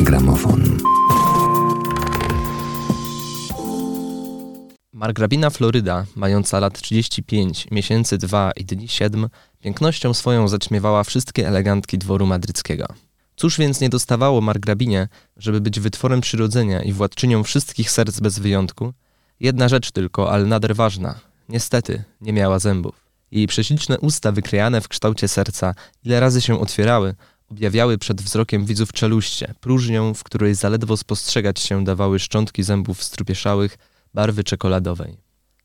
Gramofon. Margrabina Floryda, mająca lat 35, miesięcy 2 i dni 7, pięknością swoją zaćmiewała wszystkie elegantki dworu madryckiego. Cóż więc nie dostawało margrabinie, żeby być wytworem przyrodzenia i władczynią wszystkich serc bez wyjątku? Jedna rzecz tylko, ale nader ważna. Niestety, nie miała zębów. Jej prześliczne usta wykrajane w kształcie serca, ile razy się otwierały, objawiały przed wzrokiem widzów czeluście, próżnią, w której zaledwo spostrzegać się dawały szczątki zębów strupieszałych, barwy czekoladowej.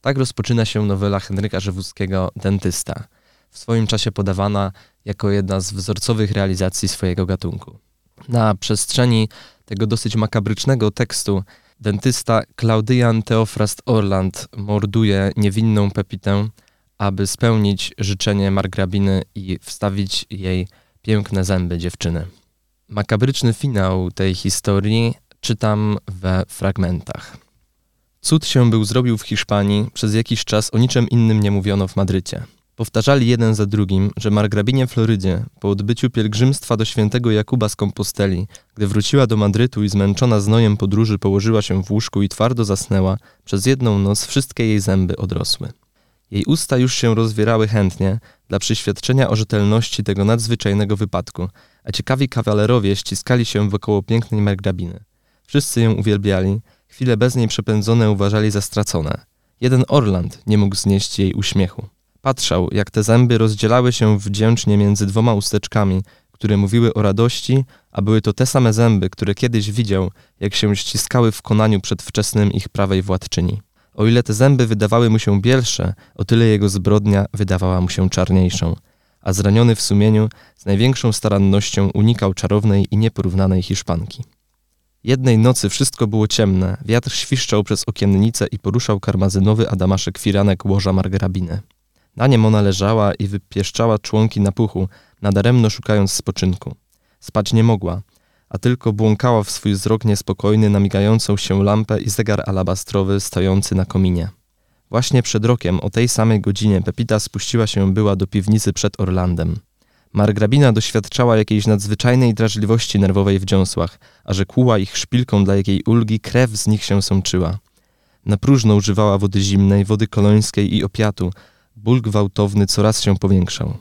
Tak rozpoczyna się nowela Henryka Żywuckiego Dentysta, w swoim czasie podawana jako jedna z wzorcowych realizacji swojego gatunku. Na przestrzeni tego dosyć makabrycznego tekstu dentysta Klaudian Theophrast Orland morduje niewinną Pepitę, aby spełnić życzenie margrabiny i wstawić jej piękne zęby dziewczyny. Makabryczny finał tej historii czytam we fragmentach. Cud się był zrobił w Hiszpanii, przez jakiś czas o niczym innym nie mówiono w Madrycie. Powtarzali jeden za drugim, że margrabinie Florydzie, po odbyciu pielgrzymstwa do świętego Jakuba z Komposteli, gdy wróciła do Madrytu i zmęczona znojem podróży położyła się w łóżku i twardo zasnęła, przez jedną noc wszystkie jej zęby odrosły. Jej usta już się rozwierały chętnie dla przyświadczenia o rzetelności tego nadzwyczajnego wypadku, a ciekawi kawalerowie ściskali się wokoło pięknej margrabiny. Wszyscy ją uwielbiali, chwile bez niej przepędzone uważali za stracone. Jeden Orland nie mógł znieść jej uśmiechu. Patrzał, jak te zęby rozdzielały się wdzięcznie między dwoma usteczkami, które mówiły o radości, a były to te same zęby, które kiedyś widział, jak się ściskały w konaniu przedwczesnym ich prawej władczyni. O ile te zęby wydawały mu się bielsze, o tyle jego zbrodnia wydawała mu się czarniejszą, a zraniony w sumieniu z największą starannością unikał czarownej i nieporównanej Hiszpanki. Jednej nocy wszystko było ciemne, wiatr świszczał przez okiennice i poruszał karmazynowy adamaszek firanek łoża margrabiny. Na nim ona leżała i wypieszczała członki na puchu, nadaremno szukając spoczynku. Spać nie mogła, a tylko błąkała w swój wzrok niespokojny na migającą się lampę i zegar alabastrowy stojący na kominie. Właśnie przed rokiem o tej samej godzinie Pepita spuściła się była do piwnicy przed Orlandem. Margrabina doświadczała jakiejś nadzwyczajnej drażliwości nerwowej w dziąsłach, a że kłuła ich szpilką dla jakiej ulgi krew z nich się sączyła. Na próżno używała wody zimnej, wody kolońskiej i opiatu, ból gwałtowny coraz się powiększał.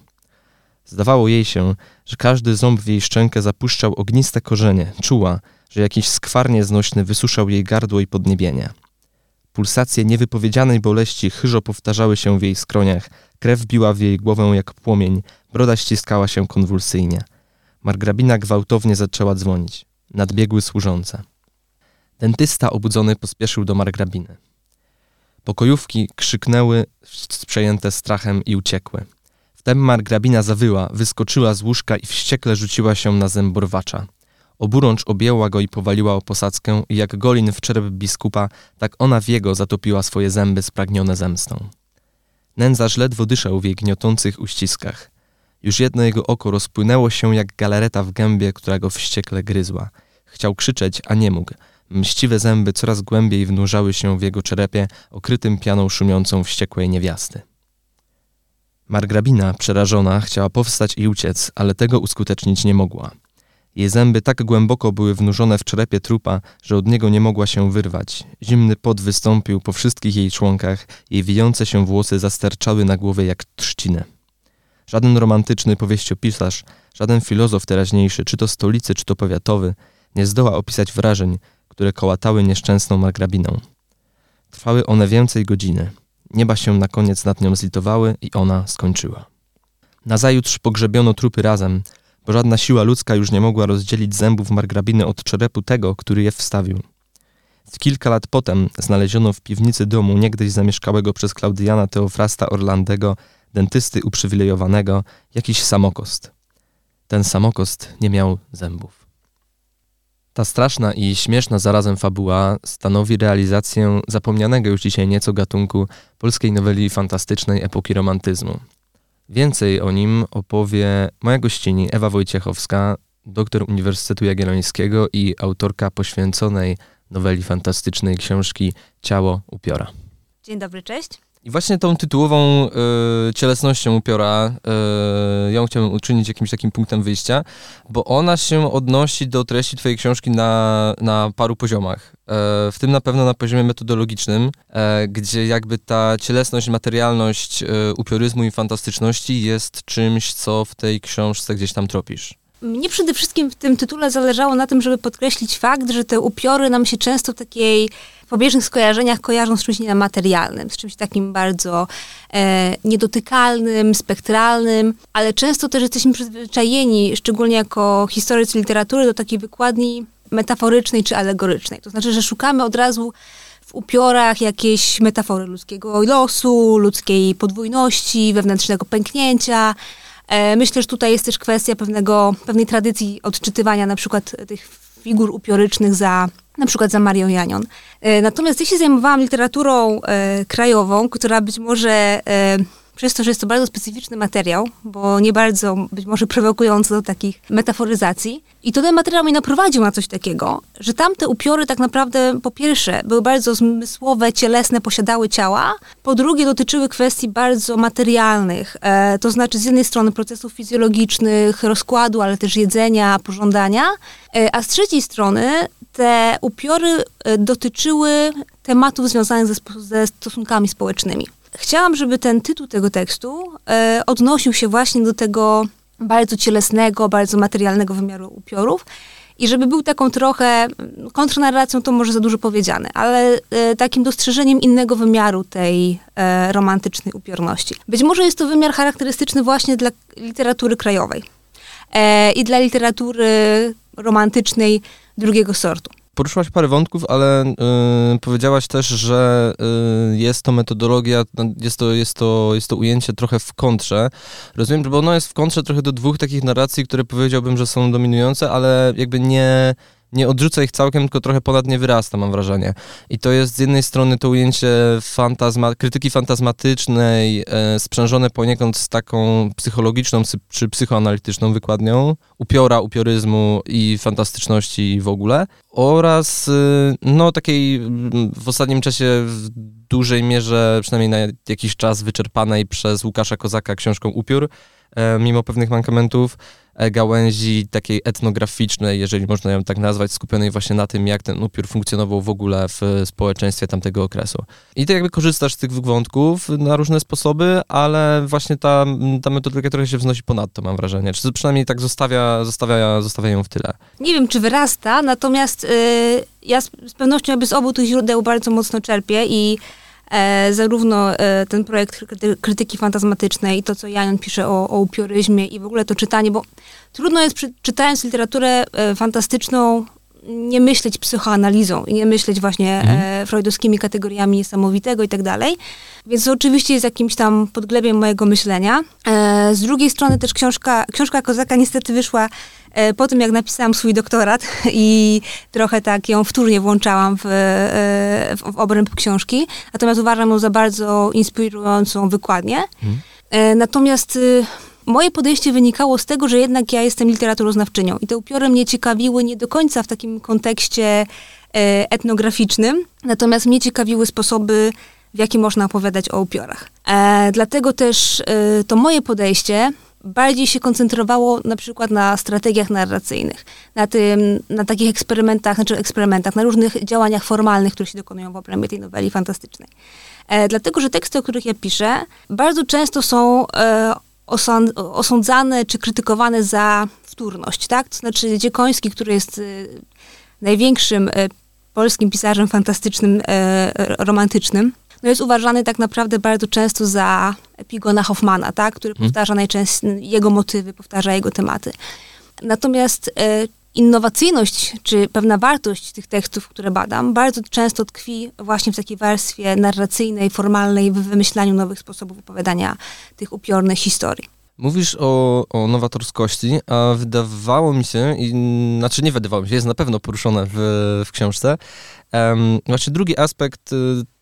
Zdawało jej się, że każdy ząb w jej szczękę zapuszczał ogniste korzenie, czuła, że jakiś skwar nieznośny wysuszał jej gardło i podniebienie. Pulsacje niewypowiedzianej boleści chyżo powtarzały się w jej skroniach, krew biła w jej głowę jak płomień, broda ściskała się konwulsyjnie. Margrabina gwałtownie zaczęła dzwonić. Nadbiegły służące. Dentysta obudzony pospieszył do margrabiny. Pokojówki krzyknęły, przejęte strachem i uciekły. Wtem margrabina zawyła, wyskoczyła z łóżka i wściekle rzuciła się na zęborwacza. Oburącz objęła go i powaliła o posadzkę i jak golin w czerep biskupa, tak ona w jego zatopiła swoje zęby spragnione zemstą. Nędzarz ledwo dyszał w jej gniotących uściskach. Już jedno jego oko rozpłynęło się jak galareta w gębie, która go wściekle gryzła. Chciał krzyczeć, a nie mógł. Mściwe zęby coraz głębiej wnurzały się w jego czerepie, okrytym pianą szumiącą wściekłej niewiasty. Margrabina, przerażona, chciała powstać i uciec, ale tego uskutecznić nie mogła. Jej zęby tak głęboko były wnurzone w czerepie trupa, że od niego nie mogła się wyrwać. Zimny pot wystąpił po wszystkich jej członkach, jej wijące się włosy zasterczały na głowie jak trzcinę. Żaden romantyczny powieściopisarz, żaden filozof teraźniejszy, czy to stolicy, czy to powiatowy, nie zdoła opisać wrażeń, które kołatały nieszczęsną margrabiną. Trwały one więcej godziny. Nieba się na koniec nad nią zlitowały i ona skończyła. Nazajutrz pogrzebiono trupy razem, bo żadna siła ludzka już nie mogła rozdzielić zębów margrabiny od czerepu tego, który je wstawił. W kilka lat potem znaleziono w piwnicy domu niegdyś zamieszkałego przez Klaudiana Teofrasta Orlandego, dentysty uprzywilejowanego, jakiś samokost. Ten samokost nie miał zębów. Ta straszna i śmieszna zarazem fabuła stanowi realizację zapomnianego już dzisiaj nieco gatunku polskiej noweli fantastycznej epoki romantyzmu. Więcej o nim opowie moja gościni Ewa Wojciechowska, doktor Uniwersytetu Jagiellońskiego i autorka poświęconej noweli fantastycznej książki Ciało upiora. Dzień dobry, cześć. I właśnie tą tytułową y, cielesnością upiora y, ją chciałbym uczynić jakimś takim punktem wyjścia, bo ona się odnosi do treści twojej książki na, na paru poziomach. E, w tym na pewno na poziomie metodologicznym, gdzie jakby ta cielesność, materialność upioryzmu i fantastyczności jest czymś, co w tej książce gdzieś tam tropisz. Mnie przede wszystkim w tym tytule zależało na tym, żeby podkreślić fakt, że te upiory nam się często w takiej pobieżnych skojarzeniach kojarzą z czymś niematerialnym, z czymś takim bardzo e, niedotykalnym, spektralnym, ale często też jesteśmy przyzwyczajeni, szczególnie jako historycy literatury, do takiej wykładni metaforycznej czy alegorycznej. To znaczy, że szukamy od razu w upiorach jakiejś metafory ludzkiego losu, ludzkiej podwójności, wewnętrznego pęknięcia, myślę, że tutaj jest też kwestia pewnego, pewnej tradycji odczytywania na przykład tych figur upiorycznych za na przykład za Marią Janion. E, natomiast ja się zajmowałam literaturą e, krajową, która być może przez to, że jest to bardzo specyficzny materiał, bo nie bardzo być może prowokujący do takich metaforyzacji. I to ten materiał mnie naprowadził na coś takiego, że tamte upiory tak naprawdę po pierwsze były bardzo zmysłowe, cielesne, posiadały ciała, po drugie dotyczyły kwestii bardzo materialnych, e, to znaczy z jednej strony procesów fizjologicznych, rozkładu, ale też jedzenia, pożądania, e, a z trzeciej strony te upiory e, dotyczyły tematów związanych ze, ze stosunkami społecznymi chciałam, żeby ten tytuł tego tekstu e, odnosił się właśnie do tego bardzo cielesnego, bardzo materialnego wymiaru upiorów i żeby był taką trochę kontrnarracją, to może za dużo powiedziane, ale e, takim dostrzeżeniem innego wymiaru tej e, romantycznej upiorności. Być może jest to wymiar charakterystyczny właśnie dla literatury krajowej e, i dla literatury romantycznej drugiego sortu. Poruszyłaś parę wątków, ale y, powiedziałaś też, że y, jest to metodologia, no, jest to, jest, to, jest to ujęcie trochę w kontrze. Rozumiem, bo ono jest w kontrze trochę do dwóch takich narracji, które powiedziałbym, że są dominujące, ale jakby nie nie odrzuca ich całkiem, tylko trochę ponad nie wyrasta, mam wrażenie. I to jest z jednej strony to ujęcie fantazma, krytyki fantazmatycznej, e, sprzężone poniekąd z taką psychologiczną czy psychoanalityczną wykładnią, upiora, upioryzmu i fantastyczności w ogóle, oraz y, no takiej w ostatnim czasie w dużej mierze, przynajmniej na jakiś czas wyczerpanej przez Łukasza Kozaka książką Upiór, e, mimo pewnych mankamentów, E, gałęzi takiej etnograficznej, jeżeli można ją tak nazwać, skupionej właśnie na tym, jak ten upiór funkcjonował w ogóle w społeczeństwie tamtego okresu. I tak jakby korzystasz z tych wątków na różne sposoby, ale właśnie ta, ta metodologia trochę się wznosi ponadto, mam wrażenie. Czy przynajmniej tak zostawia, zostawia, zostawia ją w tyle. Nie wiem, czy wyrasta, natomiast yy, ja z, z pewnością jakby z obu tych źródeł bardzo mocno czerpię i E, zarówno e, ten projekt krytyki fantazmatycznej i to, co Jan pisze o, o upioryzmie i w ogóle to czytanie, bo trudno jest przy, czytając literaturę e, fantastyczną nie myśleć psychoanalizą i nie myśleć właśnie mhm. e, freudowskimi kategoriami niesamowitego i tak dalej. Więc to oczywiście jest jakimś tam podglebiem mojego myślenia. E, z drugiej strony też książka, książka Kozaka niestety wyszła po tym, jak napisałam swój doktorat i trochę tak ją wtórnie włączałam w, e, w, w obręb książki. Natomiast uważam ją za bardzo inspirującą wykładnię. E, natomiast y, Moje podejście wynikało z tego, że jednak ja jestem literaturoznawczynią i te upiory mnie ciekawiły nie do końca w takim kontekście e, etnograficznym, natomiast mnie ciekawiły sposoby, w jaki można opowiadać o upiorach. E, dlatego też e, to moje podejście bardziej się koncentrowało na przykład na strategiach narracyjnych, na tym, na takich eksperymentach, znaczy eksperymentach, na różnych działaniach formalnych, które się dokonują w obrębie tej noweli fantastycznej. E, dlatego, że teksty, o których ja piszę, bardzo często są e, osądzane czy krytykowane za wtórność, tak? To znaczy Dziekoński, który jest y, największym y, polskim pisarzem fantastycznym, y, romantycznym, no jest uważany tak naprawdę bardzo często za epigona Hoffmana, tak? który hmm. powtarza najczęściej jego motywy, powtarza jego tematy. Natomiast innowacyjność, czy pewna wartość tych tekstów, które badam, bardzo często tkwi właśnie w takiej warstwie narracyjnej, formalnej, w wymyślaniu nowych sposobów opowiadania tych upiornych historii. Mówisz o, o nowatorskości, a wydawało mi się, i, znaczy nie wydawało mi się, jest na pewno poruszone w, w książce, um, właśnie drugi aspekt y,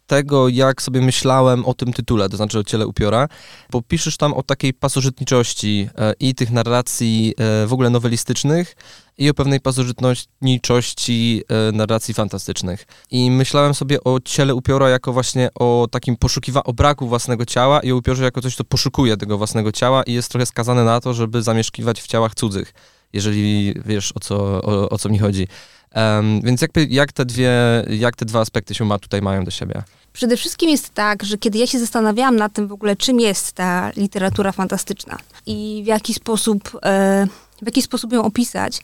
tego, jak sobie myślałem o tym tytule, to znaczy o ciele upiora, bo piszesz tam o takiej pasożytniczości e, i tych narracji e, w ogóle nowelistycznych, i o pewnej pasożytniczości e, narracji fantastycznych. I myślałem sobie o ciele upiora jako właśnie o takim poszukiwaniu, o braku własnego ciała i o upiorze jako coś, co poszukuje tego własnego ciała i jest trochę skazane na to, żeby zamieszkiwać w ciałach cudzych, jeżeli wiesz, o co, o, o co mi chodzi. Um, więc jakby, jak, te dwie, jak te dwa aspekty się ma, tutaj mają do siebie? Przede wszystkim jest tak, że kiedy ja się zastanawiałam nad tym w ogóle, czym jest ta literatura fantastyczna i w jaki sposób, e, w jaki sposób ją opisać,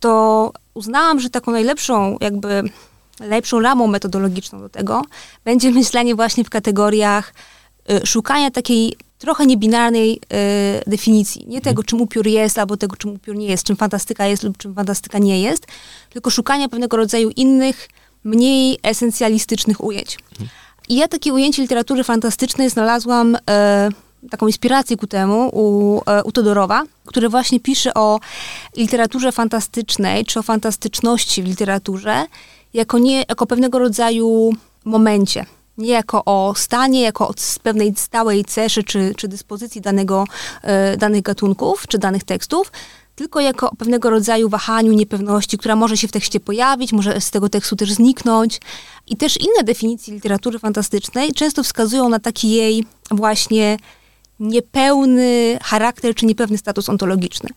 to uznałam, że taką najlepszą jakby lepszą ramą metodologiczną do tego będzie myślenie właśnie w kategoriach y, szukania takiej trochę niebinarnej y, definicji. Nie tego, czym upiór jest, albo tego, czym upiór nie jest, czym fantastyka jest lub czym fantastyka nie jest, tylko szukania pewnego rodzaju innych, mniej esencjalistycznych ujęć. I ja takie ujęcie literatury fantastycznej znalazłam y, taką inspirację ku temu u, e, u Todorowa, który właśnie pisze o literaturze fantastycznej, czy o fantastyczności w literaturze, jako, nie, jako pewnego rodzaju momencie. Nie jako o stanie, jako o pewnej stałej ceszy czy, czy dyspozycji danego, e, danych gatunków czy danych tekstów, tylko jako pewnego rodzaju wahaniu, niepewności, która może się w tekście pojawić, może z tego tekstu też zniknąć. I też inne definicje literatury fantastycznej często wskazują na taki jej właśnie niepełny charakter czy niepewny status ontologiczny.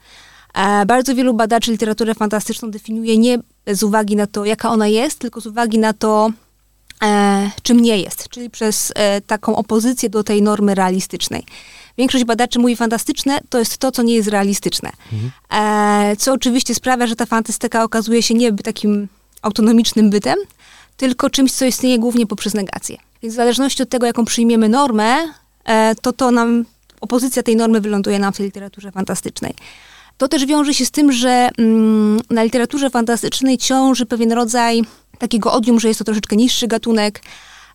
E, bardzo wielu badaczy literaturę fantastyczną definiuje nie z uwagi na to, jaka ona jest, tylko z uwagi na to, czym nie jest, czyli przez e, taką opozycję do tej normy realistycznej. Większość badaczy mówi fantastyczne to jest to, co nie jest realistyczne. Mhm. E, co oczywiście sprawia, że ta fantastyka okazuje się nie takim autonomicznym bytem, tylko czymś, co istnieje głównie poprzez negację. Więc w zależności od tego, jaką przyjmiemy normę, e, to to nam opozycja tej normy wyląduje nam w tej literaturze fantastycznej. To też wiąże się z tym, że mm, na literaturze fantastycznej ciąży pewien rodzaj takiego odium, że jest to troszeczkę niższy gatunek.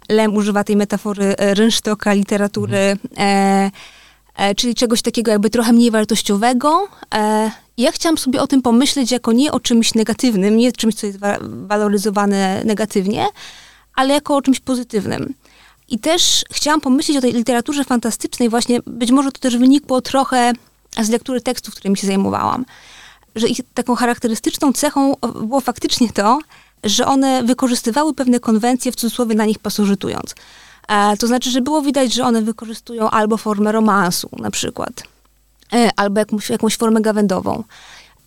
Lem używa tej metafory e, rynsztoka literatury, mhm. e, e, czyli czegoś takiego jakby trochę mniej wartościowego. E, ja chciałam sobie o tym pomyśleć jako nie o czymś negatywnym, nie czymś, co jest wa waloryzowane negatywnie, ale jako o czymś pozytywnym. I też chciałam pomyśleć o tej literaturze fantastycznej, właśnie być może to też wynikło trochę z lektury tekstów, którymi się zajmowałam. Że ich taką charakterystyczną cechą było faktycznie to, że one wykorzystywały pewne konwencje, w cudzysłowie na nich pasożytując. E, to znaczy, że było widać, że one wykorzystują albo formę romansu na przykład, e, albo jakąś, jakąś formę gawędową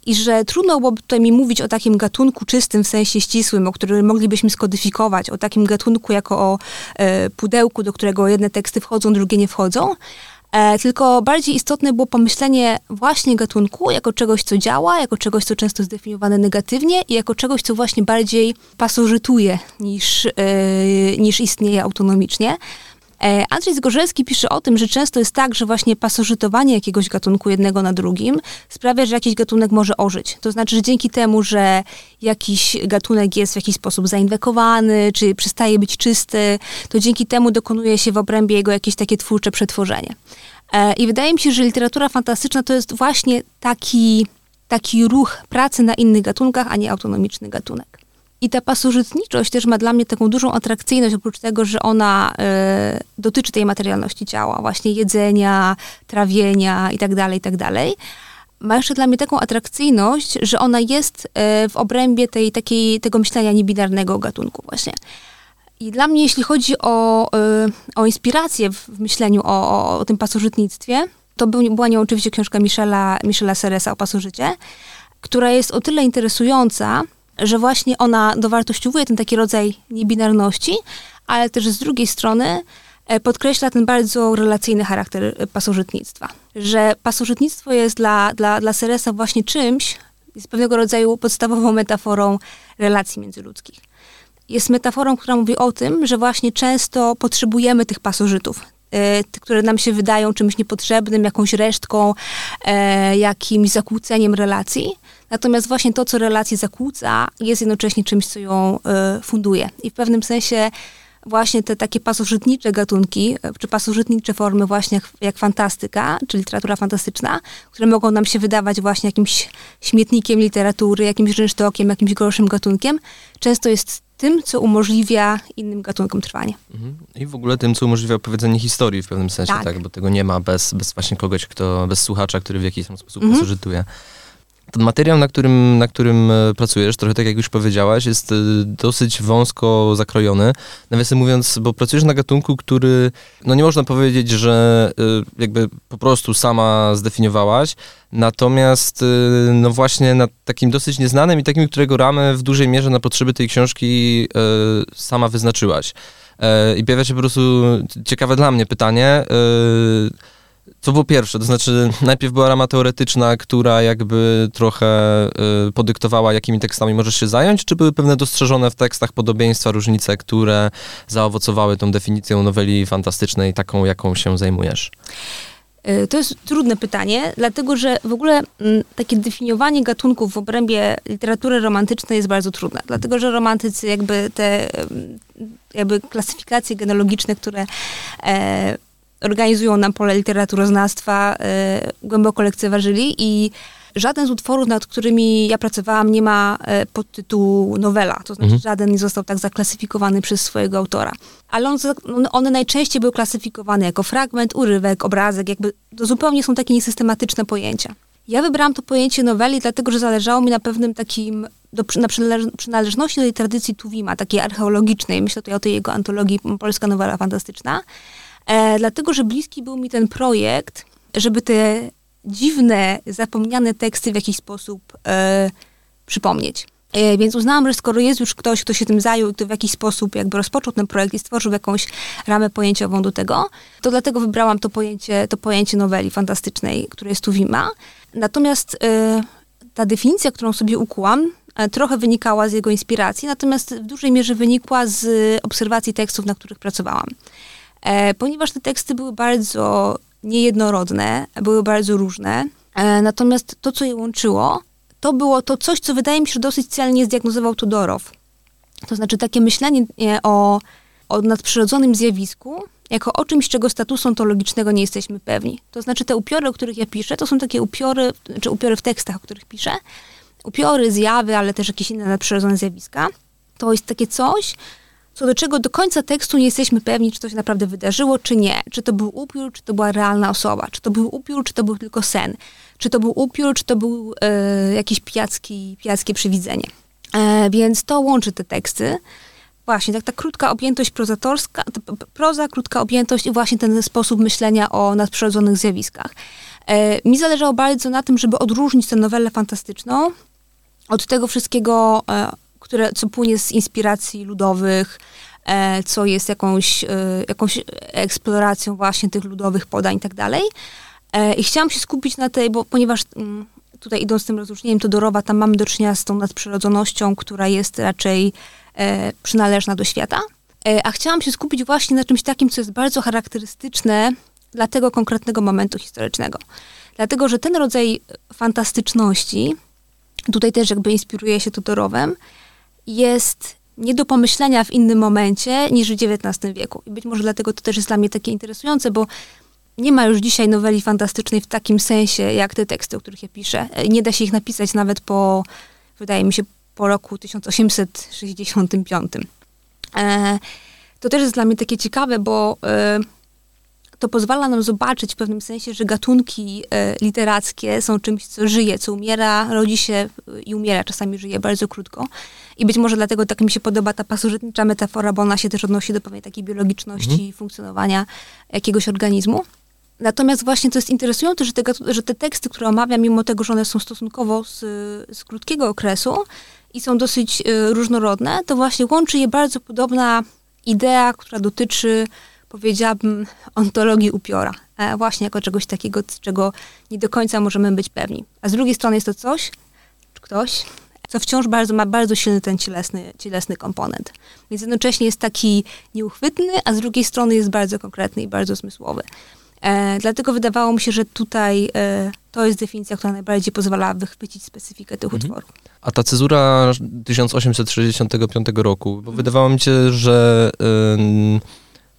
i że trudno byłoby tutaj mi mówić o takim gatunku czystym w sensie ścisłym, o którym moglibyśmy skodyfikować, o takim gatunku jako o e, pudełku, do którego jedne teksty wchodzą, drugie nie wchodzą. E, tylko bardziej istotne było pomyślenie właśnie gatunku jako czegoś, co działa, jako czegoś, co często zdefiniowane negatywnie i jako czegoś, co właśnie bardziej pasożytuje niż, e, niż istnieje autonomicznie. E, Andrzej Zgorzelski pisze o tym, że często jest tak, że właśnie pasożytowanie jakiegoś gatunku jednego na drugim sprawia, że jakiś gatunek może ożyć. To znaczy, że dzięki temu, że jakiś gatunek jest w jakiś sposób zainwekowany, czy przestaje być czysty, to dzięki temu dokonuje się w obrębie jego jakieś takie twórcze przetworzenie. E, I wydaje mi się, że literatura fantastyczna to jest właśnie taki, taki ruch pracy na innych gatunkach, a nie autonomiczny gatunek. I ta pasożytniczość też ma dla mnie taką dużą atrakcyjność, oprócz tego, że ona y, dotyczy tej materialności ciała, właśnie jedzenia, trawienia itd., tak itd. Tak ma jeszcze dla mnie taką atrakcyjność, że ona jest y, w obrębie tej, takiej, tego myślenia niebinarnego gatunku właśnie. I dla mnie, jeśli chodzi o, y, o inspirację w, w myśleniu o, o, o, tym pasożytnictwie, to był, była nią oczywiście książka Michela, Michela Seresa o pasożycie, która jest o tyle interesująca, że właśnie ona dowartościowuje ten taki rodzaj niebinarności, ale też z drugiej strony e, podkreśla ten bardzo relacyjny charakter e, pasożytnictwa. Że pasożytnictwo jest dla, dla, dla Seresa właśnie czymś, jest pewnego rodzaju podstawową metaforą relacji międzyludzkich. Jest metaforą, która mówi o tym, że właśnie często potrzebujemy tych pasożytów, e, które nam się wydają czymś niepotrzebnym, jakąś resztką, jakimś zakłóceniem relacji, Natomiast właśnie to, co relacje zakłóca, jest jednocześnie czymś, co ją y, funduje. I w pewnym sensie właśnie te takie pasożytnicze gatunki, e, czy pasożytnicze formy właśnie jak, jak, fantastyka, czy literatura fantastyczna, które mogą nam się wydawać właśnie jakimś śmietnikiem literatury, jakimś rynsztokiem, jakimś gorszym gatunkiem, często jest tym, co umożliwia innym gatunkom trwanie. Mhm. I w ogóle tym, co umożliwia opowiedzenie historii w pewnym sensie, tak, tak bo tego nie ma bez, bez właśnie kogoś, kto, bez słuchacza, który w jakiś tam sposób mhm. pasożytuje. Ten materiał, na którym, na którym e, pracujesz, trochę tak jak już powiedziałaś, jest e, dosyć wąsko zakrojony. Nawiasem mówiąc, bo pracujesz na gatunku, który, no nie można powiedzieć, że e, jakby po prostu sama zdefiniowałaś, natomiast no właśnie nad takim dosyć nieznanym i takim, którego ramę w dużej mierze na potrzeby tej książki sama wyznaczyłaś. I pojawia się po prostu ciekawe dla mnie pytanie, co było pierwsze? To znaczy, najpierw była rama teoretyczna, która jakby trochę y, podyktowała, jakimi tekstami możesz się zająć, czy były pewne dostrzeżone w tekstach podobieństwa, różnice, które zaowocowały tą definicją noweli fantastycznej, taką, jaką się zajmujesz? Y, to jest trudne pytanie, dlatego że w ogóle mm, takie definiowanie gatunków w obrębie literatury romantycznej jest bardzo trudne, dlatego że romantycy jakby te jakby klasyfikacje genealogiczne, które e, organizują nam pole literaturoznawstwa, e, głęboko lekceważyli i żaden z utworów, nad którymi ja pracowałam, nie ma e, podtytułu nowela. To znaczy, mhm. żaden nie został tak zaklasyfikowany przez swojego autora. Ale on, one najczęściej były klasyfikowane jako fragment, urywek, obrazek, jakby to zupełnie są takie niesystematyczne pojęcia. Ja wybrałam to pojęcie noweli, dlatego że zależało mi na pewnym takim, do, na przynależności do tej tradycji Tuwima, takiej archeologicznej. Myślę tutaj o tej jego antologii Polska Nowela Fantastyczna e, dlatego że bliski był mi ten projekt, żeby te dziwne, zapomniane teksty w jakiś sposób e, przypomnieć. E, więc uznałam, że skoro jest już ktoś, kto się tym zajął i kto w jakiś sposób jakby rozpoczął ten projekt i stworzył jakąś ramę pojęciową do tego, to dlatego wybrałam to pojęcie, to pojęcie noweli fantastycznej, które jest tu Wima. Natomiast e, ta definicja, którą sobie ukułam, e, trochę wynikała z jego inspiracji, natomiast w dużej mierze wynikła z obserwacji tekstów, na których pracowałam. E, ponieważ te teksty były bardzo niejednorodne, były bardzo różne. E, natomiast to, co je łączyło, to było to coś, co wydaje mi się, że dosyć celnie zdiagnozował Tudorow. To znaczy takie myślenie o, o nadprzyrodzonym zjawisku, jako o czymś, czego statusu ontologicznego nie jesteśmy pewni. To znaczy te upiory, o których ja piszę, to są takie upiory, czy upiory w tekstach, o których piszę, upiory, zjawy, ale też jakieś inne nadprzyrodzone zjawiska. To jest takie coś, co do czego do końca tekstu nie jesteśmy pewni, czy to się naprawdę wydarzyło, czy nie. Czy to był upiór, czy to była realna osoba. Czy to był upiór, czy to był tylko sen. Czy to był upiór, czy to był e, jakieś pijacki, pijackie przywidzenie. E, więc to łączy te teksty. Właśnie, tak ta krótka objętość prozatorska, proza, krótka objętość i właśnie ten sposób myślenia o nadprzyrodzonych zjawiskach. E, mi zależało bardzo na tym, żeby odróżnić tę nowelę fantastyczną od tego wszystkiego, e, które, co płynie z inspiracji ludowych, e, co jest jakąś, e, jakąś eksploracją właśnie tych ludowych podań i tak dalej. E, I chciałam się skupić na tej, bo ponieważ mm, tutaj idąc tym rozróżnieniem Todorowa, tam mamy do czynienia z tą nadprzyrodzonością, która jest raczej przynależna do świata. A chciałam się skupić właśnie na czymś takim, co jest bardzo charakterystyczne dla tego konkretnego momentu historycznego. Dlatego, że ten rodzaj fantastyczności, tutaj też jakby inspiruje się Todorowem, jest nie do pomyślenia w innym momencie niż w XIX wieku. I być może dlatego to też jest dla mnie takie interesujące, bo nie ma już dzisiaj noweli fantastycznej w takim sensie, jak te teksty, o których ja piszę. Nie da się ich napisać nawet po, wydaje mi się, po roku 1865. E, to też jest dla mnie takie ciekawe, bo e, to pozwala nam zobaczyć w pewnym sensie, że gatunki e, literackie są czymś, co żyje, co umiera, rodzi się i umiera, czasami żyje bardzo krótko. I być może dlatego tak mi się podoba ta pasożytnicza metafora, bo ona się też odnosi do pewnej takiej biologiczności mhm. funkcjonowania jakiegoś organizmu. Natomiast właśnie to jest interesujące, że te, że te teksty, które omawiam, mimo tego, że one są stosunkowo z, z krótkiego okresu i są dosyć y, różnorodne, to właśnie łączy je bardzo podobna idea, która dotyczy powiedziałabym, ontologii upiora. E, właśnie jako czegoś takiego, czego nie do końca możemy być pewni. A z drugiej strony jest to coś, czy ktoś, co wciąż bardzo, ma bardzo silny ten cielesny, cielesny komponent. Więc jednocześnie jest taki nieuchwytny, a z drugiej strony jest bardzo konkretny i bardzo zmysłowy. E, dlatego wydawało mi się, że tutaj e, to jest definicja, która najbardziej pozwala wychwycić specyfikę tych mhm. utworów. A ta cezura 1865 roku, bo mhm. wydawało mi się, że...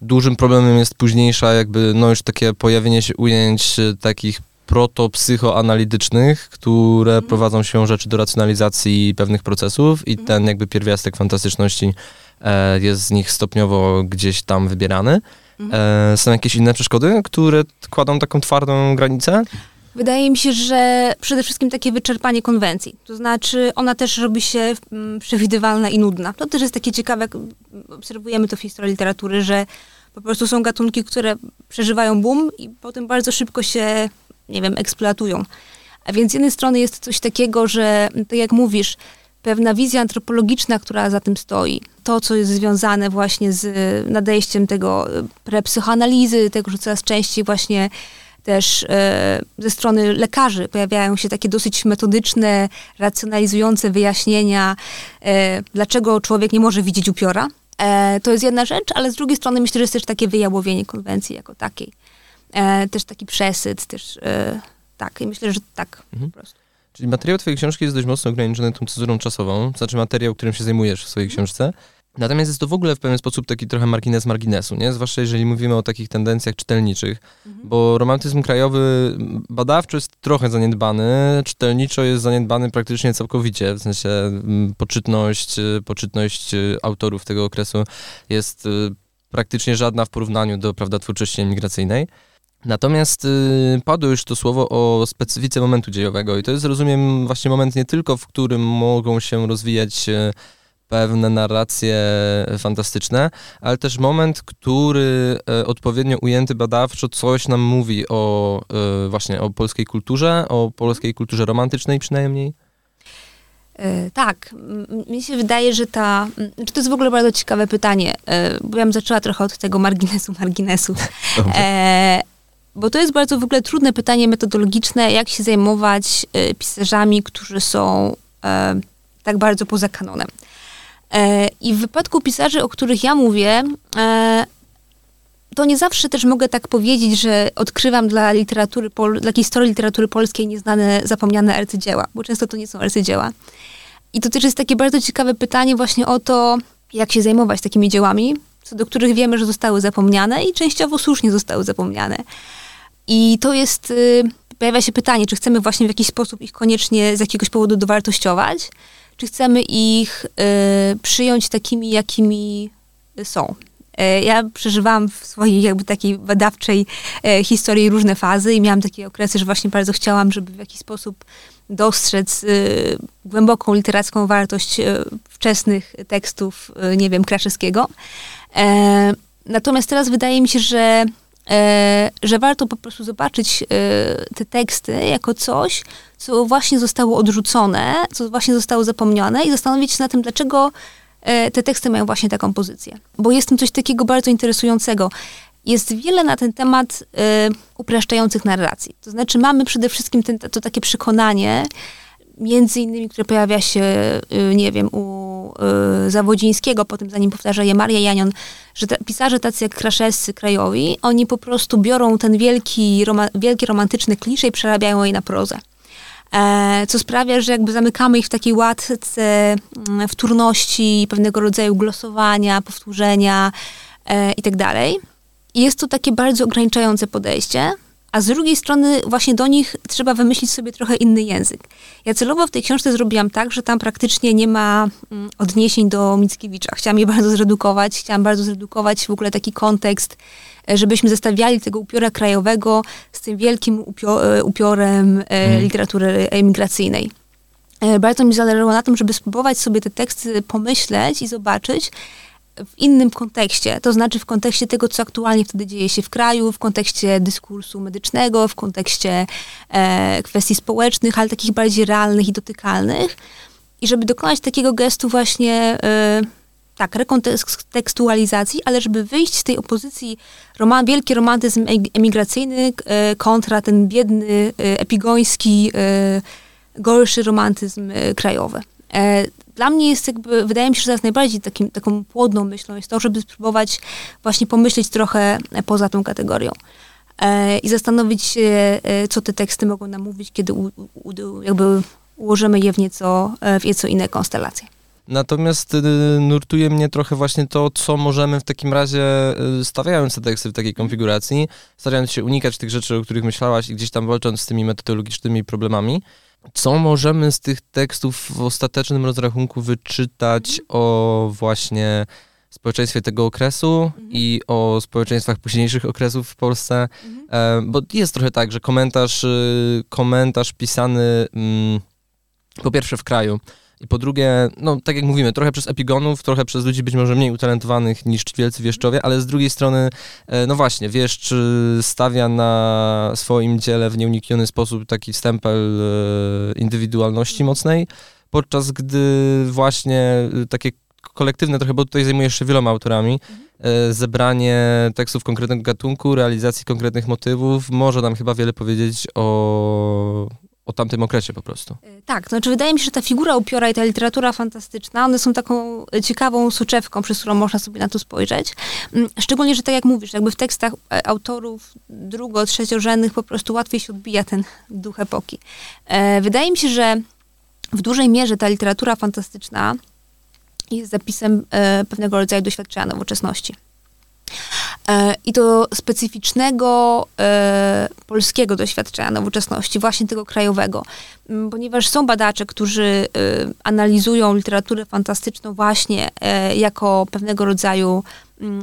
Dużym problemem jest późniejsza jakby, no już takie pojawienie się ujęć e, takich protopsychoanalitycznych, które mhm. prowadzą się rzeczy do racjonalizacji pewnych procesów i mhm. ten jakby pierwiastek fantastyczności e, jest z nich stopniowo gdzieś tam wybierany. Mhm. E, są jakieś inne przeszkody, które kładą taką twardą granicę? Wydaje mi się, że przede wszystkim takie wyczerpanie konwencji. To znaczy, ona też robi się mm, przewidywalna i nudna. To też jest takie ciekawe, obserwujemy to w historii literatury, że po prostu są gatunki, które przeżywają boom i potem bardzo szybko się, nie wiem, eksploatują. A więc z jednej strony jest coś takiego, że tak jak mówisz, pewna wizja antropologiczna, która za tym stoi, to, co jest związane właśnie z nadejściem tego prepsychoanalizy, tego, że coraz częściej właśnie też e, ze strony lekarzy pojawiają się takie dosyć metodyczne, racjonalizujące wyjaśnienia, e, dlaczego człowiek nie może widzieć upiora. E, to jest jedna rzecz, ale z drugiej strony myślę, że jest też takie wyjałowienie konwencji jako takiej. Też taki przesyt, też tak. I myślę, że tak mhm. po prostu. Czyli materiał twojej książki jest dość mocno ograniczony tą cezurą czasową, to znaczy materiał, którym się zajmujesz w swojej książce. Natomiast jest to w ogóle w pewien sposób taki trochę margines marginesu, nie? Zwłaszcza jeżeli mówimy o takich tendencjach czytelniczych, mhm. bo romantyzm krajowy badawczo jest trochę zaniedbany, czytelniczo jest zaniedbany praktycznie całkowicie, w sensie mm, poczytność, y, poczytność y, autorów tego okresu jest y, praktycznie żadna w porównaniu do, prawda, twórczości emigracyjnej. Natomiast y, padło już to słowo o specyfice momentu dziejowego i to jest, rozumiem, właśnie moment nie tylko, w którym mogą się rozwijać y, pewne narracje fantastyczne, ale też moment, który y, odpowiednio ujęty badawczo coś nam mówi o y, właśnie o polskiej kulturze, o polskiej kulturze romantycznej przynajmniej. E, tak, mi się wydaje, że ta, że to jest w ogóle bardzo ciekawe pytanie, e, bo ja bym zaczęła trochę od tego marginesu, marginesu. E, bo to jest bardzo w ogóle trudne pytanie metodologiczne, jak się zajmować e, pisarzami, którzy są e, tak bardzo poza kanonem. E, I w wypadku pisarzy, o których ja mówię, e, to nie zawsze też mogę tak powiedzieć, że odkrywam dla literatury, dla historii literatury polskiej nieznane, zapomniane arcydzieła, bo często to nie są arcydzieła. I to też jest takie bardzo ciekawe pytanie właśnie o to, jak się zajmować takimi dziełami, co do których wiemy, że zostały zapomniane i częściowo słusznie zostały zapomniane. I to jest, y, pojawia się pytanie, czy chcemy właśnie w jakiś sposób ich koniecznie z jakiegoś powodu dowartościować, czy chcemy ich y, przyjąć takimi, jakimi są. Y, ja przeżywałam w swojej jakby takiej badawczej historii różne fazy i miałam takie okresy, że właśnie bardzo chciałam, żeby w jakiś sposób dostrzec głęboką literacką wartość wczesnych tekstów, nie wiem, Kraszewskiego. E, natomiast teraz wydaje mi się, że E, że warto po prostu zobaczyć e, te teksty jako coś, co właśnie zostało odrzucone, co właśnie zostało zapomniane i zastanowić się na tym, dlaczego e, te teksty mają właśnie taką pozycję. Bo jest coś takiego bardzo interesującego. Jest wiele na ten temat upraszczających narracji. To znaczy mamy przede wszystkim ten, to takie przekonanie, między innymi, które pojawia się, nie wiem, u Zawodzińskiego, potem za nim powtarza je Maria Janion, że pisarze tacy jak Kraszewscy krajowi, oni po prostu biorą ten wielki, roma, wielki romantyczny klisze i przerabiają je na prozę. E, co sprawia, że jakby zamykamy ich w takiej łatce mm, wtórności, pewnego rodzaju glosowania, powtórzenia e, i tak. I jest to takie bardzo ograniczające podejście, a z drugiej strony właśnie do nich trzeba wymyślić sobie trochę inny język. Ja celowo w tej książce zrobiłam tak, że tam praktycznie nie ma mm, odniesień do Mickiewicza. Chciałam je bardzo zredukować, chciałam bardzo zredukować w ogóle taki kontekst, e, żebyśmy zestawiali tego upiora krajowego z tym wielkim upio e, upiorem hmm. literatury emigracyjnej. Bardzo mi zależało na tym, żeby spróbować sobie te teksty pomyśleć i zobaczyć, w innym kontekście, to znaczy w kontekście tego, co aktualnie wtedy dzieje się w kraju, w kontekście dyskursu medycznego, w kontekście e, kwestii społecznych, ale takich bardziej realnych i dotykalnych. I żeby dokonać takiego gestu właśnie, e, tak, rekontekstualizacji, ale żeby wyjść z tej opozycji wielki romantyzm emigracyjny e, kontra ten biedny, e, epigoński, e, gorszy romantyzm e, krajowy dla mnie jest jakby, wydaje mi się, że teraz najbardziej takim, taką płodną myślą jest to, żeby spróbować właśnie pomyśleć trochę poza tą kategorią. E, I zastanowić się, e, co te teksty mogą nam mówić, kiedy u, u, jakby ułożymy je w nieco, e, w nieco inne konstelacje. Natomiast y, nurtuje mnie trochę właśnie to, co możemy w takim razie, y, stawiając te teksty w takiej konfiguracji, starając się unikać tych rzeczy, o których myślałaś i gdzieś tam walcząc z tymi metodologicznymi problemami, co możemy z tych tekstów w ostatecznym rozrachunku wyczytać o właśnie społeczeństwie tego okresu mhm. i o społeczeństwach późniejszych okresów w Polsce, mhm. e, bo jest trochę tak, że komentarz, y, komentarz pisany mm, po pierwsze w kraju i po drugie, no tak jak mówimy, trochę przez epigonów, trochę przez ludzi być może mniej utalentowanych niż wielcy wieszczowie, ale z drugiej strony, e, no właśnie, wieszcz y, stawia na swoim dziele w nieunikniony sposób taki stempel e, indywidualności mocnej, podczas gdy właśnie y, takie kolektywne trochę, bo tutaj zajmujesz się wieloma autorami, mhm. zebranie tekstów konkretnego gatunku, realizacji konkretnych motywów, może nam chyba wiele powiedzieć o, o tamtym okresie po prostu. E, tak, znaczy wydaje mi się, że ta figura upiora i ta literatura fantastyczna, one są taką ciekawą soczewką, przez którą można sobie na to spojrzeć. Mm, szczególnie, że tak jak mówisz, jakby w tekstach e, autorów drugo-, trzeciorzędnych po prostu łatwiej się odbija ten duch epoki. Wydaje mi się, że w dużej mierze ta literatura fantastyczna jest zapisem e, pewnego rodzaju doświadczenia nowoczesności. E, I to specyficznego e, polskiego doświadczenia nowoczesności, właśnie tego krajowego, ponieważ są badacze, którzy analizują literaturę fantastyczną właśnie jako pewnego rodzaju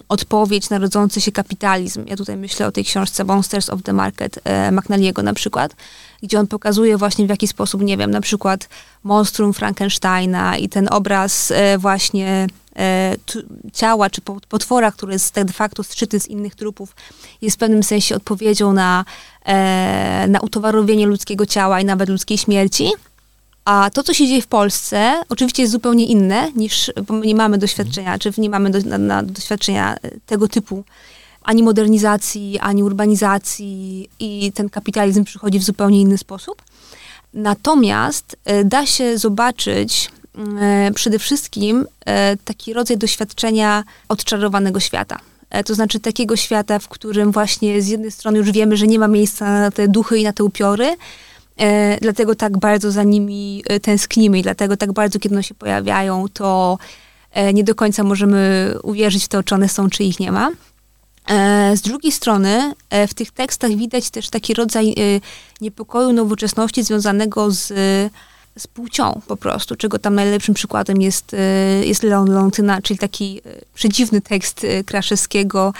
odpowiedź na rodzący się kapitalizm. Ja tutaj myślę o tej książce Monsters of the Market McNally'ego na przykład, gdzie on pokazuje właśnie w jaki sposób, nie wiem, na przykład monstrum Frankensteina i ten obraz e, właśnie e, ciała czy potwora, który jest de facto zszyty z innych trupów, jest w pewnym sensie odpowiedzią na, e, na utowarowienie ludzkiego ciała i nawet ludzkiej śmierci. A to, co się dzieje w Polsce, oczywiście jest zupełnie inne niż, bo nie mamy doświadczenia, czy nie mamy do, na, na doświadczenia tego typu ani modernizacji, ani urbanizacji i ten kapitalizm przychodzi w zupełnie inny sposób. Natomiast e, da się zobaczyć e, przede wszystkim e, taki rodzaj doświadczenia odczarowanego świata. To znaczy takiego świata, w którym właśnie z jednej strony już wiemy, że nie ma miejsca na te duchy i na te upiory, dlatego tak bardzo za nimi tęsknimy i dlatego tak bardzo, kiedy one się pojawiają, to nie do końca możemy uwierzyć w to, czy one są, czy ich nie ma. E, z drugiej strony, e, w tych tekstach widać też taki rodzaj e, niepokoju nowoczesności związanego z, z płcią po prostu, czego tam najlepszym przykładem jest, jest Leon Lontyna, czyli taki przedziwny tekst Kraszewskiego,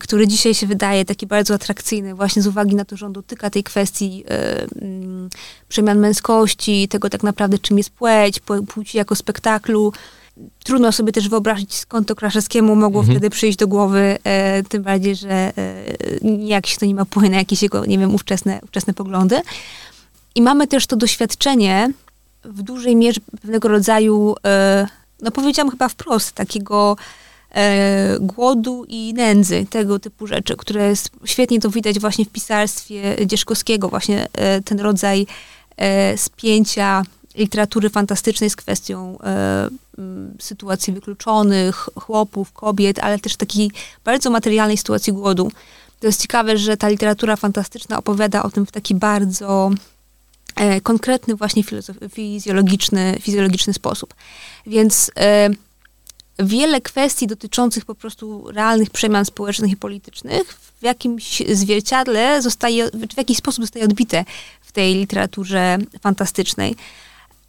który dzisiaj się wydaje taki bardzo atrakcyjny właśnie z uwagi na to, że on dotyka tej kwestii mm, przemian męskości, tego tak naprawdę czym jest płeć, płci jako spektaklu, Trudno sobie też wyobrazić, skąd to Kraszewskiemu mogło mhm. wtedy przyjść do głowy, e, tym bardziej, że e, jak się to nie ma wpływu na jakieś jego, nie wiem, ówczesne, ówczesne poglądy. I mamy też to doświadczenie w dużej mierze pewnego rodzaju, e, no powiedziałam chyba wprost, takiego e, głodu i nędzy, tego typu rzeczy, które jest, świetnie to widać właśnie w pisarstwie Dzieszkowskiego, właśnie e, ten rodzaj e, spięcia literatury fantastycznej z kwestią e, sytuacji wykluczonych, chłopów, kobiet, ale też takiej bardzo materialnej sytuacji głodu. To jest ciekawe, że ta literatura fantastyczna opowiada o tym w taki bardzo e, konkretny, właśnie fizjologiczny, fizjologiczny sposób. Więc e, wiele kwestii dotyczących po prostu realnych przemian społecznych i politycznych w jakimś zwierciadle zostaje, w jakiś sposób zostaje odbite w tej literaturze fantastycznej.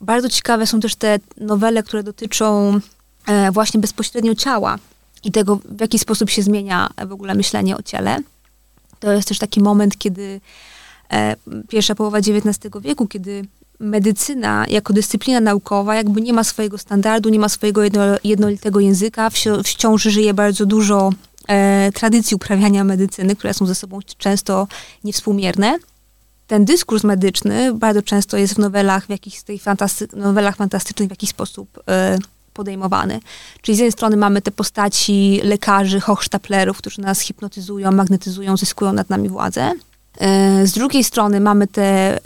Bardzo ciekawe są też te nowele, które dotyczą e, właśnie bezpośrednio ciała i tego, w jaki sposób się zmienia w ogóle myślenie o ciele. To jest też taki moment, kiedy e, pierwsza połowa XIX wieku, kiedy medycyna jako dyscyplina naukowa jakby nie ma swojego standardu, nie ma swojego jedno, jednolitego języka, wciąż żyje bardzo dużo e, tradycji uprawiania medycyny, które są ze sobą często niewspółmierne ten dyskurs medyczny bardzo często jest w nowelach, w jakichś tej fantasty nowelach fantastycznych w jakiś sposób y, podejmowany. Czyli z jednej strony mamy te postaci lekarzy, hochsztaplerów, którzy nas hipnotyzują, magnetyzują, zyskują nad nami władzę. Y, z drugiej strony mamy te y,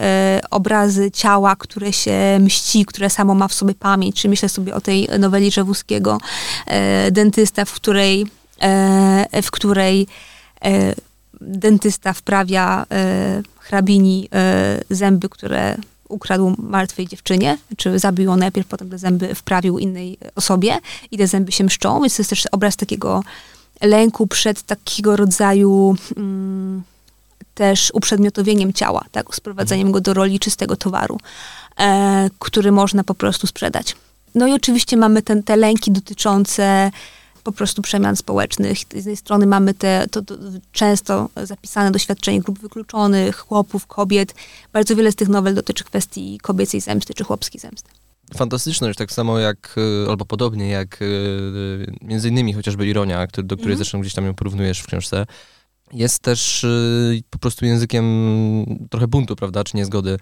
obrazy ciała, które się mści, które samo ma w sobie pamięć. Czy myślę sobie o tej noweli Rzewuskiego, dentysta, w której, w której dentysta wprawia hrabini e, zęby, które ukradł martwej dziewczynie, czy zabił ją najpierw, potem te zęby wprawił innej osobie i te zęby się mszczą, więc to jest też obraz takiego lęku przed takiego rodzaju mm, też uprzedmiotowieniem ciała, tak, sprowadzeniem go do roli czystego towaru, e, który można po prostu sprzedać. No i oczywiście mamy ten, te lęki dotyczące po prostu przemian społecznych. Z jednej strony mamy te to, to często zapisane doświadczenie grup wykluczonych, chłopów, kobiet. Bardzo wiele z tych nowel dotyczy kwestii kobiecej zemsty czy chłopskiej zemsty. Fantastyczność, tak samo jak, e, albo podobnie jak e, między innymi chociażby Ironia, który, do której mhm. zresztą gdzieś tam ją porównujesz w książce, jest też po prostu językiem trochę buntu, prawda, czy niezgody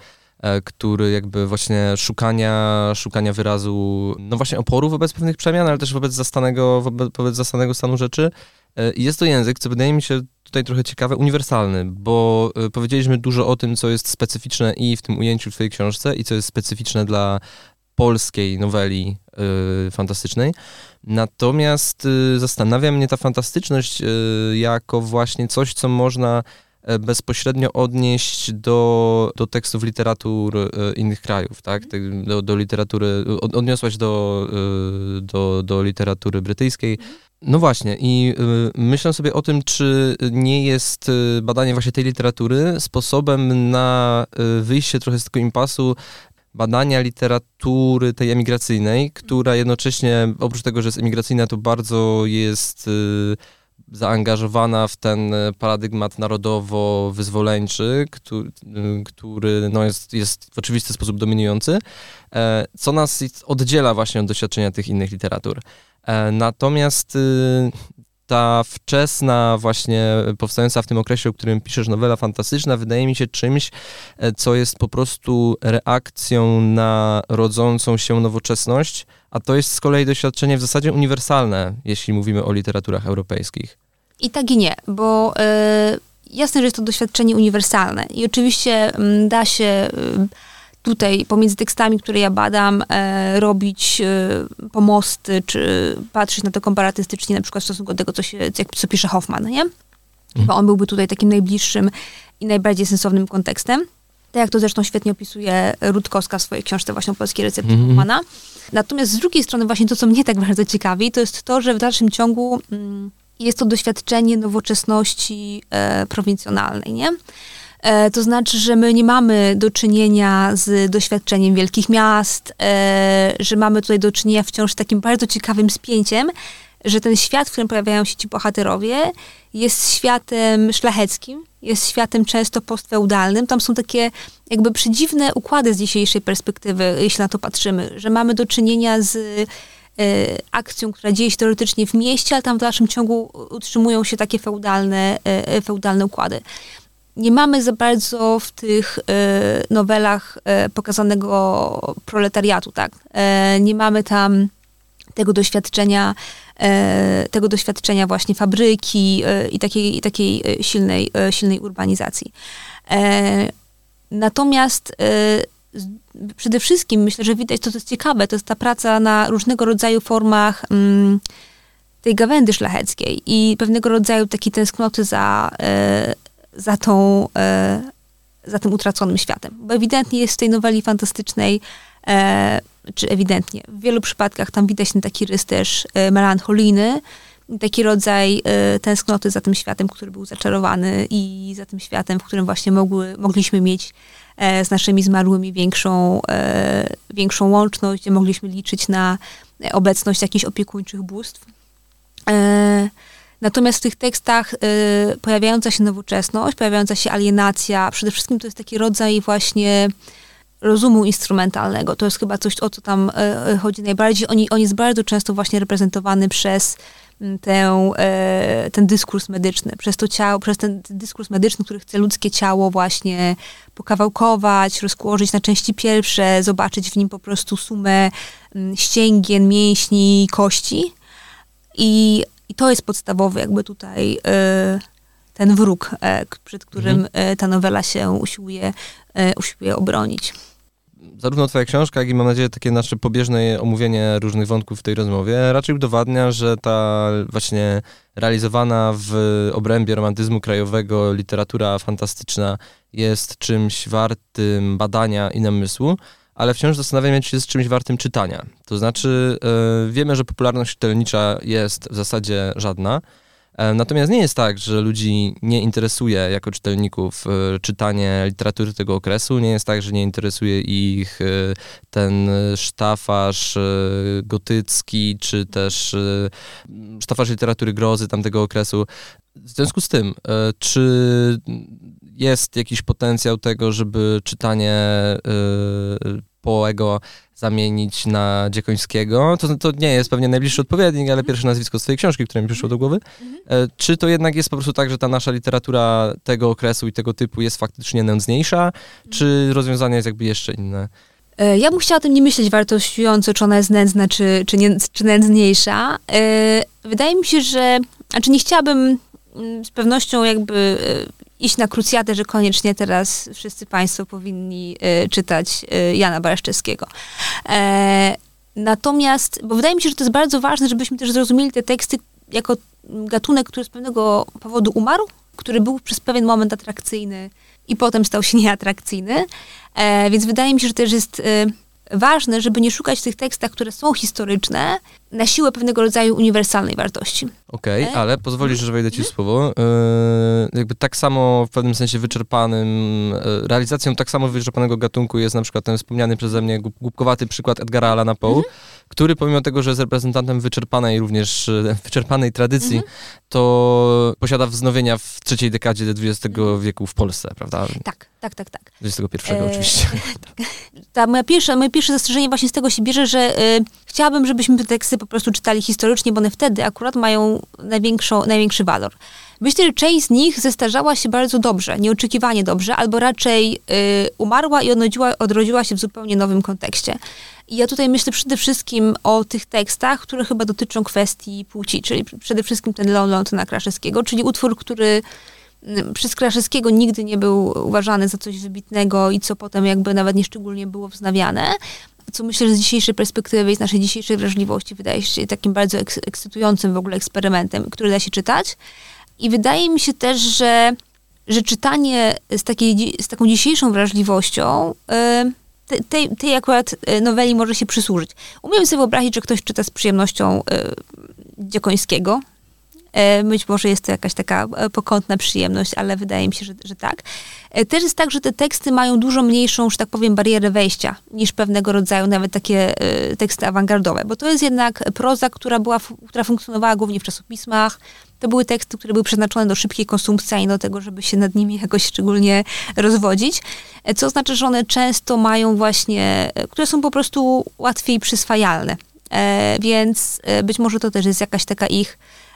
który jakby właśnie szukania, szukania wyrazu, no właśnie oporu wobec pewnych przemian, ale też wobec zastanego, wobec, wobec zastanego stanu rzeczy. E, jest to język, co wydaje mi się tutaj trochę ciekawe, uniwersalny, bo e, powiedzieliśmy dużo o tym, co jest specyficzne i w tym ujęciu w twojej książce i co jest specyficzne dla polskiej noweli fantastycznej. Natomiast zastanawia mnie ta fantastyczność jako właśnie coś, co można E, bezpośrednio odnieść do, do tekstów literatur e, innych krajów, tak? Do, do literatury, odniosłaś do, e, do, do literatury brytyjskiej. No właśnie, i myślę sobie o tym, czy nie jest badanie właśnie tej literatury sposobem na wyjście trochę z tego impasu badania literatury tej emigracyjnej, która jednocześnie, oprócz tego, że jest emigracyjna, to bardzo jest zaangażowana w ten e, paradygmat narodowo-wyzwoleńczy, który, który no jest, jest w oczywisty sposób dominujący, e, co nas oddziela właśnie od doświadczenia tych innych literatur. E, natomiast y, ta wczesna, właśnie powstająca w tym okresie, o którym piszesz, nowela fantastyczna, wydaje mi się czymś, co jest po prostu reakcją na rodzącą się nowoczesność, a to jest z kolei doświadczenie w zasadzie uniwersalne, jeśli mówimy o literaturach europejskich. I tak i nie, bo y, jasne, że jest to doświadczenie uniwersalne i oczywiście y, da się tutaj pomiędzy tekstami, które ja badam, e, robić e, pomosty, czy patrzeć na to komparatystycznie, na przykład w stosunku do tego, co, się, jak, co pisze Hoffman, nie? Mhm. Bo on byłby tutaj takim najbliższym i najbardziej sensownym kontekstem. Tak jak to zresztą świetnie opisuje Rutkowska w swojej książce właśnie o polskiej recepcji mm. Hoffmana. Natomiast z drugiej strony właśnie to, co mnie tak bardzo ciekawi, to jest to, że w dalszym ciągu mm, jest to doświadczenie nowoczesności e, prowincjonalnej, nie? E, to znaczy, że my nie mamy do czynienia z doświadczeniem wielkich miast, e, że mamy tutaj do czynienia wciąż z takim bardzo ciekawym spięciem, że ten świat, w którym pojawiają się ci bohaterowie, jest światem szlacheckim, jest światem często postfeudalnym. Tam są takie jakby przedziwne układy z dzisiejszej perspektywy, jeśli na to patrzymy, że mamy do czynienia z e, akcją, która dzieje się teoretycznie w mieście, ale tam w dalszym ciągu utrzymują się takie feudalne, feudalne układy. Nie mamy za bardzo w tych e, nowelach pokazanego proletariatu, tak? Nie mamy tam tego doświadczenia E, tego doświadczenia właśnie fabryki e, i takiej, i takiej e, silnej, silnej urbanizacji. Natomiast przede wszystkim myślę, że widać to, co jest ciekawe, to jest ta praca na różnego rodzaju formach mm, tej gawędy szlacheckiej i pewnego rodzaju takiej tęsknoty za, za tą za tym utraconym światem. Bo ewidentnie jest w tej noweli fantastycznej czy ewidentnie. W wielu przypadkach tam widać ten taki rys też e, melancholiny, taki rodzaj e, tęsknoty za tym światem, który był zaczarowany i za tym światem, w którym właśnie mogły, mogliśmy mieć e, z naszymi zmarłymi większą, większą łączność, gdzie mogliśmy liczyć na obecność jakichś opiekuńczych bóstw. Natomiast w tych tekstach pojawiająca się nowoczesność, pojawiająca się alienacja, przede wszystkim to jest taki rodzaj właśnie rozumu instrumentalnego. To jest chyba coś, o co tam e, e, chodzi najbardziej. On, on jest bardzo często właśnie reprezentowany przez mm, tę, e, ten dyskurs medyczny, przez to ciało, przez ten dyskurs medyczny, który chce ludzkie ciało właśnie pokawałkować, rozkłożyć na części pierwsze, zobaczyć w nim po prostu sumę mm, ścięgien, mięśni, kości. I, i to jest podstawowy jakby tutaj ten wróg, przed którym mhm. ta nowela się usiłuje, usiłuje obronić zarówno twoja książka, jak i mam nadzieję takie nasze pobieżne omówienie różnych wątków w tej rozmowie raczej udowadnia, że ta właśnie realizowana w obrębie romantyzmu krajowego literatura fantastyczna jest czymś wartym badania i namysłu, ale wciąż zastanawiam się, czy jest czymś wartym czytania. To znaczy, yy, wiemy, że popularność czytelnicza jest w zasadzie żadna, E, natomiast nie jest tak, że ludzi nie interesuje jako czytelników e, czytanie literatury tego okresu. Nie jest tak, że nie interesuje ich ten sztafaż gotycki, czy też sztafaż literatury grozy tamtego okresu. W związku z tym, czy jest jakiś potencjał tego, żeby czytanie Poego zamienić na Dziekońskiego. To, to nie jest pewnie najbliższy odpowiednik, ale pierwsze nazwisko z twojej książki, które mi przyszło do głowy. E, czy to jednak jest po prostu tak, że ta nasza literatura tego okresu i tego typu jest faktycznie nędzniejsza, czy rozwiązanie jest jakby jeszcze inne? E, ja bym chciała o tym nie myśleć wartościująco, czy ona jest nędzna, czy, czy, nie, czy nędzniejsza. E, wydaje mi się, że, znaczy nie chciałabym z pewnością jakby iść na krucjatę, że koniecznie teraz wszyscy Państwo powinni y, czytać y, Jana Baraszczewskiego. E, natomiast, bo wydaje mi się, że to jest bardzo ważne, żebyśmy też zrozumieli te teksty jako gatunek, który z pewnego powodu umarł, który był przez pewien moment atrakcyjny i potem stał się nieatrakcyjny. E, więc wydaje mi się, że też jest ważne, żeby nie szukać w tych tekstach, które są historyczne, na siłę pewnego rodzaju uniwersalnej wartości. Okej, okay, ale pozwolisz, że wejdę ci w mhm. słowo. Yy, jakby tak samo w pewnym sensie wyczerpanym, yy, realizacją tak samo wyczerpanego gatunku jest na przykład ten wspomniany przeze mnie głupkowaty przykład Edgara Allana Poe, -hmm. Który pomimo tego, że jest reprezentantem wyczerpanej również yy, wyczerpanej tradycji, mm -hmm. to posiada wznowienia w trzeciej dekadzie XX mm. wieku w Polsce, prawda? Tak, tak, tak, tak. XXI e, oczywiście. Ta moja pierwsza, moje pierwsze zastrzeżenie właśnie z tego się bierze, że y, chciałabym, żebyśmy te teksty po prostu czytali historycznie, bo one wtedy akurat mają największą, największy walor. Myślę, że część z nich zestarzała się bardzo dobrze, nieoczekiwanie dobrze, albo raczej y, umarła i odrodziła, odrodziła się w zupełnie nowym kontekście. I ja tutaj myślę przede wszystkim o tych tekstach, które chyba dotyczą kwestii płci, czyli przede wszystkim ten Leon Leontona Kraszewskiego, czyli utwór, który mm, przez Kraszewskiego nigdy nie był uważany za coś wybitnego i co potem jakby nawet nieszczególnie było wznawiane, co myślę, że z dzisiejszej perspektywy i z naszej dzisiejszej wrażliwości wydaje się takim bardzo eks ekscytującym w ogóle eksperymentem, który da się czytać. I wydaje mi się też, że, że czytanie z, takiej, z taką dzisiejszą wrażliwością y, tej, tej akurat y, noweli może się przysłużyć. Umiem sobie wyobrazić, że ktoś czyta z przyjemnością y, Dziekońskiego, E, być może jest to jakaś taka e, pokątna przyjemność, ale wydaje mi się, że, że tak. E, też jest tak, że te teksty mają dużo mniejszą, że tak powiem, barierę wejścia niż pewnego rodzaju nawet takie teksty awangardowe, bo to jest jednak proza, która, była, która funkcjonowała głównie w czasopismach, to były teksty, które były przeznaczone do szybkiej konsumpcji, a nie do tego, żeby się nad nimi jakoś szczególnie rozwodzić. Co oznacza, że one często mają właśnie, które są po prostu łatwiej przyswajalne. Więc być może to też jest jakaś taka ich e,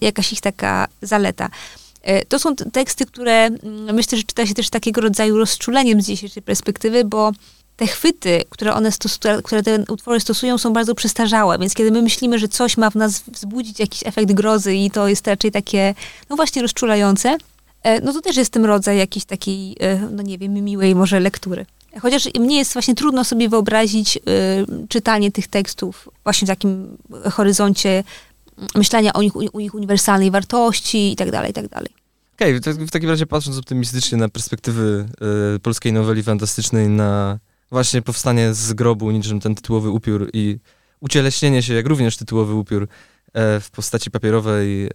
jakaś ich taka zaleta. E, to są teksty, które mm, myślę, że czyta się też takiego rodzaju rozczuleniem z dzisiejszej perspektywy, bo te chwyty, które one stosują, które te utwory stosują, są bardzo przestarzałe, więc kiedy my myślimy, że coś ma w nas wzbudzić jakiś efekt grozy i to jest raczej takie, no właśnie rozczulające, e, no to też jest tym rodzaj jakiejś takiej, e, no nie wiem, miłej może lektury. Chociaż mnie jest właśnie trudno sobie wyobrazić y, czytanie tych tekstów właśnie w takim horyzoncie myślenia o nich, u ich uniwersalnej wartości i tak dalej, i tak dalej. Okej, okay, w takim razie patrząc optymistycznie na perspektywy y, polskiej noweli fantastycznej, na właśnie powstanie z grobu niczym ten tytułowy upiór i ucieleśnienie się, jak również tytułowy upiór e, w postaci papierowej. E,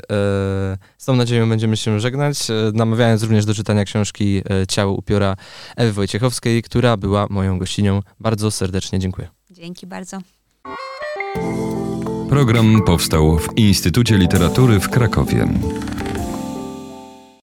z tą nadzieją będziemy się żegnać, e, namawiając również do czytania książki e, Ciało upiora Ewy Wojciechowskiej, która była moją gościnią. Bardzo serdecznie dziękuję. Dzięki bardzo. Program powstał w Instytucie Literatury w Krakowie.